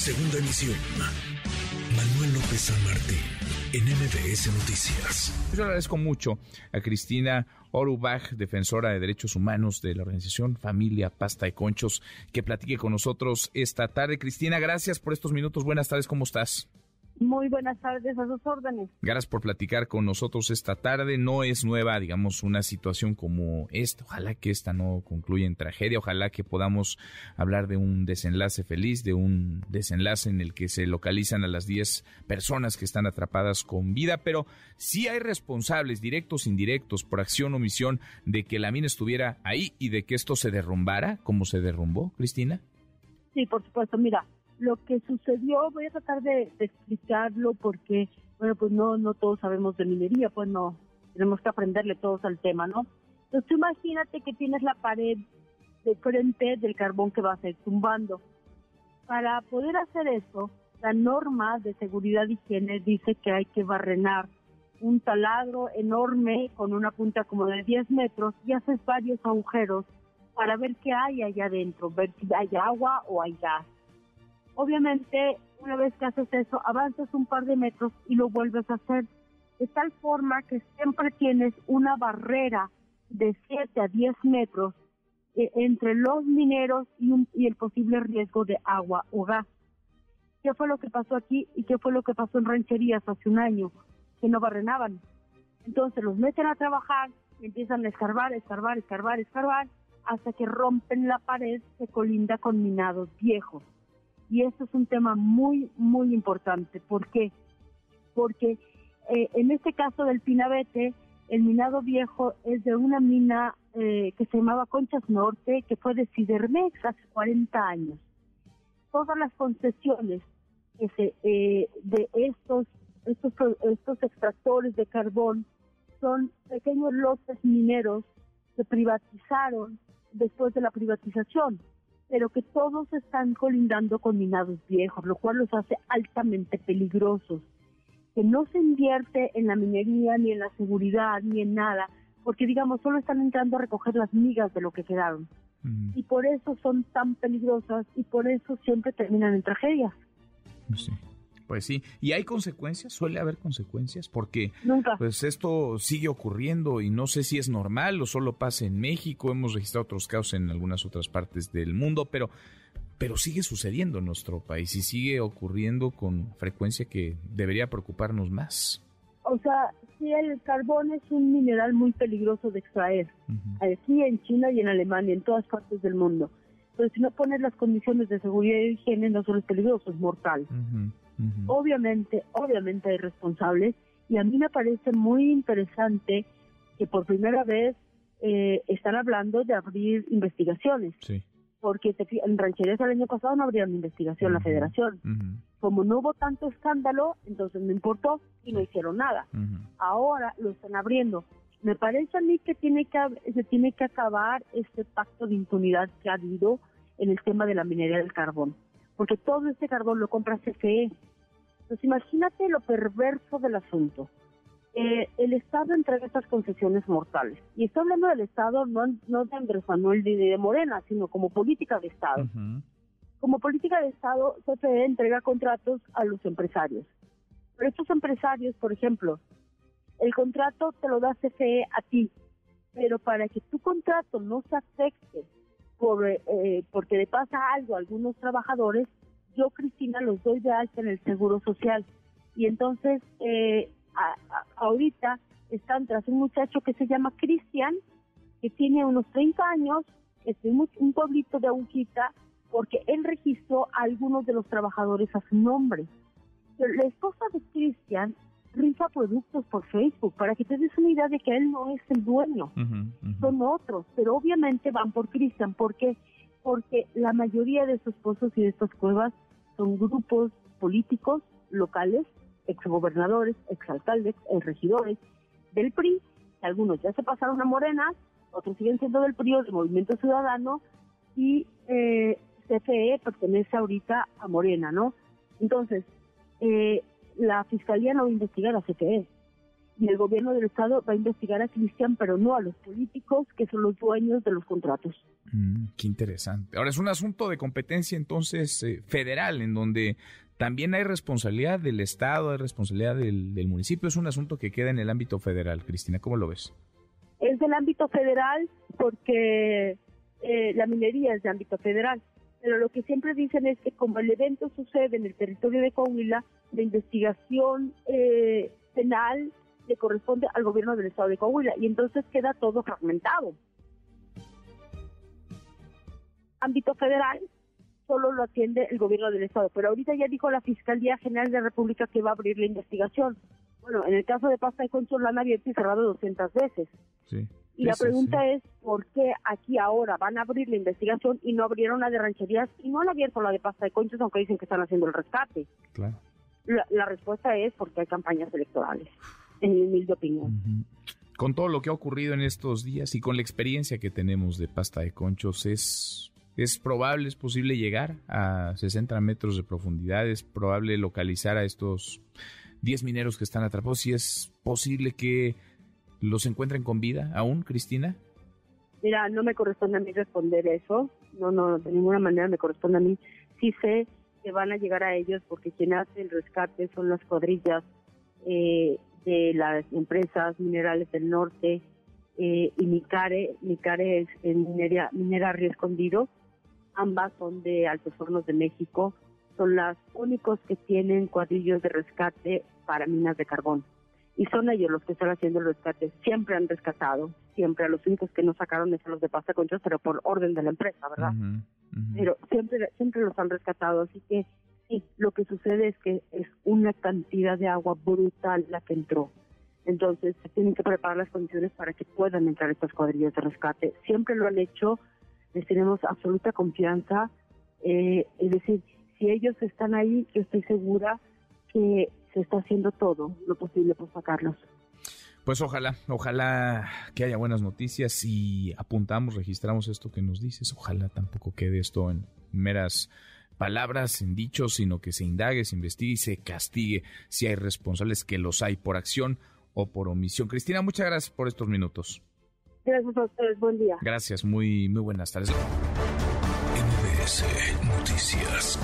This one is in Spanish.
Segunda emisión. Manuel López San Martín, en MBS Noticias. Yo agradezco mucho a Cristina Orubach, defensora de derechos humanos de la organización Familia Pasta y Conchos, que platique con nosotros esta tarde. Cristina, gracias por estos minutos. Buenas tardes, ¿cómo estás? Muy buenas tardes, a sus órdenes. Gracias por platicar con nosotros esta tarde. No es nueva, digamos, una situación como esta. Ojalá que esta no concluya en tragedia. Ojalá que podamos hablar de un desenlace feliz, de un desenlace en el que se localizan a las 10 personas que están atrapadas con vida. Pero sí hay responsables, directos, indirectos, por acción o omisión, de que la mina estuviera ahí y de que esto se derrumbara, como se derrumbó, Cristina. Sí, por supuesto. Mira, lo que sucedió, voy a tratar de, explicarlo porque, bueno, pues no, no todos sabemos de minería, pues no, tenemos que aprenderle todos al tema, ¿no? Entonces tú imagínate que tienes la pared de frente del carbón que va a ir tumbando. Para poder hacer eso, la norma de seguridad y higiene dice que hay que barrenar un taladro enorme con una punta como de 10 metros y haces varios agujeros para ver qué hay allá adentro, ver si hay agua o hay gas. Obviamente, una vez que haces eso, avanzas un par de metros y lo vuelves a hacer, de tal forma que siempre tienes una barrera de 7 a 10 metros eh, entre los mineros y, el posible riesgo de agua o gas. ¿Qué fue lo que pasó aquí y qué fue lo que pasó en rancherías hace un año? Que no barrenaban. Entonces los meten a trabajar y empiezan a escarbar, escarbar, escarbar, escarbar, hasta que rompen la pared que colinda con minados viejos. Y esto es un tema muy, muy importante. ¿Por qué? Porque eh, en este caso del Pinabete, el minado viejo es de una mina eh, que se llamaba Conchas Norte, que fue de Cidermex hace 40 años. Todas las concesiones que se, eh, de estos, estos, estos extractores de carbón son pequeños lotes mineros que privatizaron después de la privatización pero que todos están colindando con minados viejos, lo cual los hace altamente peligrosos. Que no se invierte en la minería, ni en la seguridad, ni en nada, porque digamos, solo están entrando a recoger las migas de lo que quedaron. Y por eso son tan peligrosas y por eso siempre terminan en tragedias. Sí. Pues sí, y hay consecuencias, suele haber consecuencias, porque pues esto sigue ocurriendo y no sé si es normal o solo pasa en México, hemos registrado otros casos en algunas otras partes del mundo, pero pero sigue sucediendo en nuestro país y sigue ocurriendo con frecuencia que debería preocuparnos más. O sea, sí, el carbón es un mineral muy peligroso de extraer, aquí en China y en Alemania, en todas partes del mundo. Pero si no pones las condiciones de seguridad y higiene, no solo es peligroso, es mortal. Obviamente, obviamente hay responsables y a mí me parece muy interesante que por primera vez eh, están hablando de abrir investigaciones. Porque en rancherías el año pasado no abrieron investigación la federación. Como no hubo tanto escándalo, entonces no importó y no hicieron nada. Ahora lo están abriendo. Me parece a mí que tiene que se tiene que acabar este pacto de impunidad que ha habido en el tema de la minería del carbón porque todo este carbón lo compra CFE. Entonces imagínate lo perverso del asunto. Eh, el Estado entrega estas concesiones mortales. Y estoy hablando del Estado, no, no de Andrés Manuel ni de Morena, sino como política de Estado. Como política de Estado, CFE entrega contratos a los empresarios. Pero estos empresarios, por ejemplo, el contrato te lo da CFE a ti, pero para que tu contrato no se afecte por, eh, porque le pasa algo a algunos trabajadores, yo, Cristina, los doy de alta en el Seguro Social. Y entonces, eh, ahorita están tras un muchacho que se llama Cristian, que tiene unos 30 años, es un, un pueblito de Agujita, porque él registró a algunos de los trabajadores a su nombre. la esposa de Cristian rifa productos por Facebook, para que te des una idea de que él no es el dueño, son otros, pero obviamente van por Cristian, porque porque la mayoría de estos pozos y de estas cuevas son grupos políticos locales, exgobernadores, exalcaldes, regidores del PRI, algunos ya se pasaron a Morena, otros siguen siendo del PRI o del Movimiento Ciudadano, y eh, CFE pertenece ahorita a Morena, ¿no? Entonces, eh, la fiscalía no va a investigar a CFE. Y el gobierno del estado va a investigar a Cristian, pero no a los políticos que son los dueños de los contratos. Mm, qué interesante. Ahora es un asunto de competencia entonces eh, federal, en donde también hay responsabilidad del estado, hay responsabilidad del, municipio. Es un asunto que queda en el ámbito federal. Cristina, ¿cómo lo ves? Es del ámbito federal porque eh, la minería es de ámbito federal. Pero lo que siempre dicen es que como el evento sucede en el territorio de Coahuila, la investigación eh, penal le corresponde al gobierno del estado de Coahuila y entonces queda todo fragmentado. Ámbito federal solo lo atiende el gobierno del estado, pero ahorita ya dijo la Fiscalía General de la República que va a abrir la investigación. Bueno, en el caso de Pasta y Concho la han abierto y cerrado 200 veces. Y la pregunta es, ¿por qué aquí ahora van a abrir la investigación y no abrieron la de rancherías y no han abierto la de pasta de conchos, aunque dicen que están haciendo el rescate? Claro. La, respuesta es porque hay campañas electorales en mi humilde opinión. Con todo lo que ha ocurrido en estos días y con la experiencia que tenemos de pasta de conchos, es, es probable, es posible llegar a 60 metros de profundidad, es probable localizar a estos 10 mineros que están atrapados, si es posible que los encuentren con vida aún, Cristina. Mira, no me corresponde a mí responder eso, no, no, de ninguna manera me corresponde a mí. Sí sé que van a llegar a ellos porque quien hace el rescate son las cuadrillas eh, de las empresas minerales del norte eh, y Micare, Micare es en minería, minera Río Escondido, ambas son de Altos Hornos de México, son las únicos que tienen cuadrillos de rescate para minas de carbón. Y son ellos los que están haciendo el rescate. Siempre han rescatado, siempre. A los únicos que no sacaron es a los de Pasta Conchos, pero por orden de la empresa, ¿verdad? Pero siempre, siempre los han rescatado. Así que Sí, lo que sucede es que es una cantidad de agua brutal la que entró. Entonces, se tienen que preparar las condiciones para que puedan entrar estas cuadrillas de rescate. Siempre lo han hecho, les tenemos absoluta confianza. Eh, es decir, si ellos están ahí, yo estoy segura que se está haciendo todo lo posible por sacarlos. Pues ojalá, ojalá que haya buenas noticias y apuntamos, registramos esto que nos dices. Ojalá tampoco quede esto en meras palabras, en dichos, sino que se indague, se investigue y se castigue si hay responsables, que los hay por acción o por omisión. Cristina, muchas gracias por estos minutos. Gracias a ustedes, buen día. Gracias, muy, muy buenas tardes. NBS Noticias.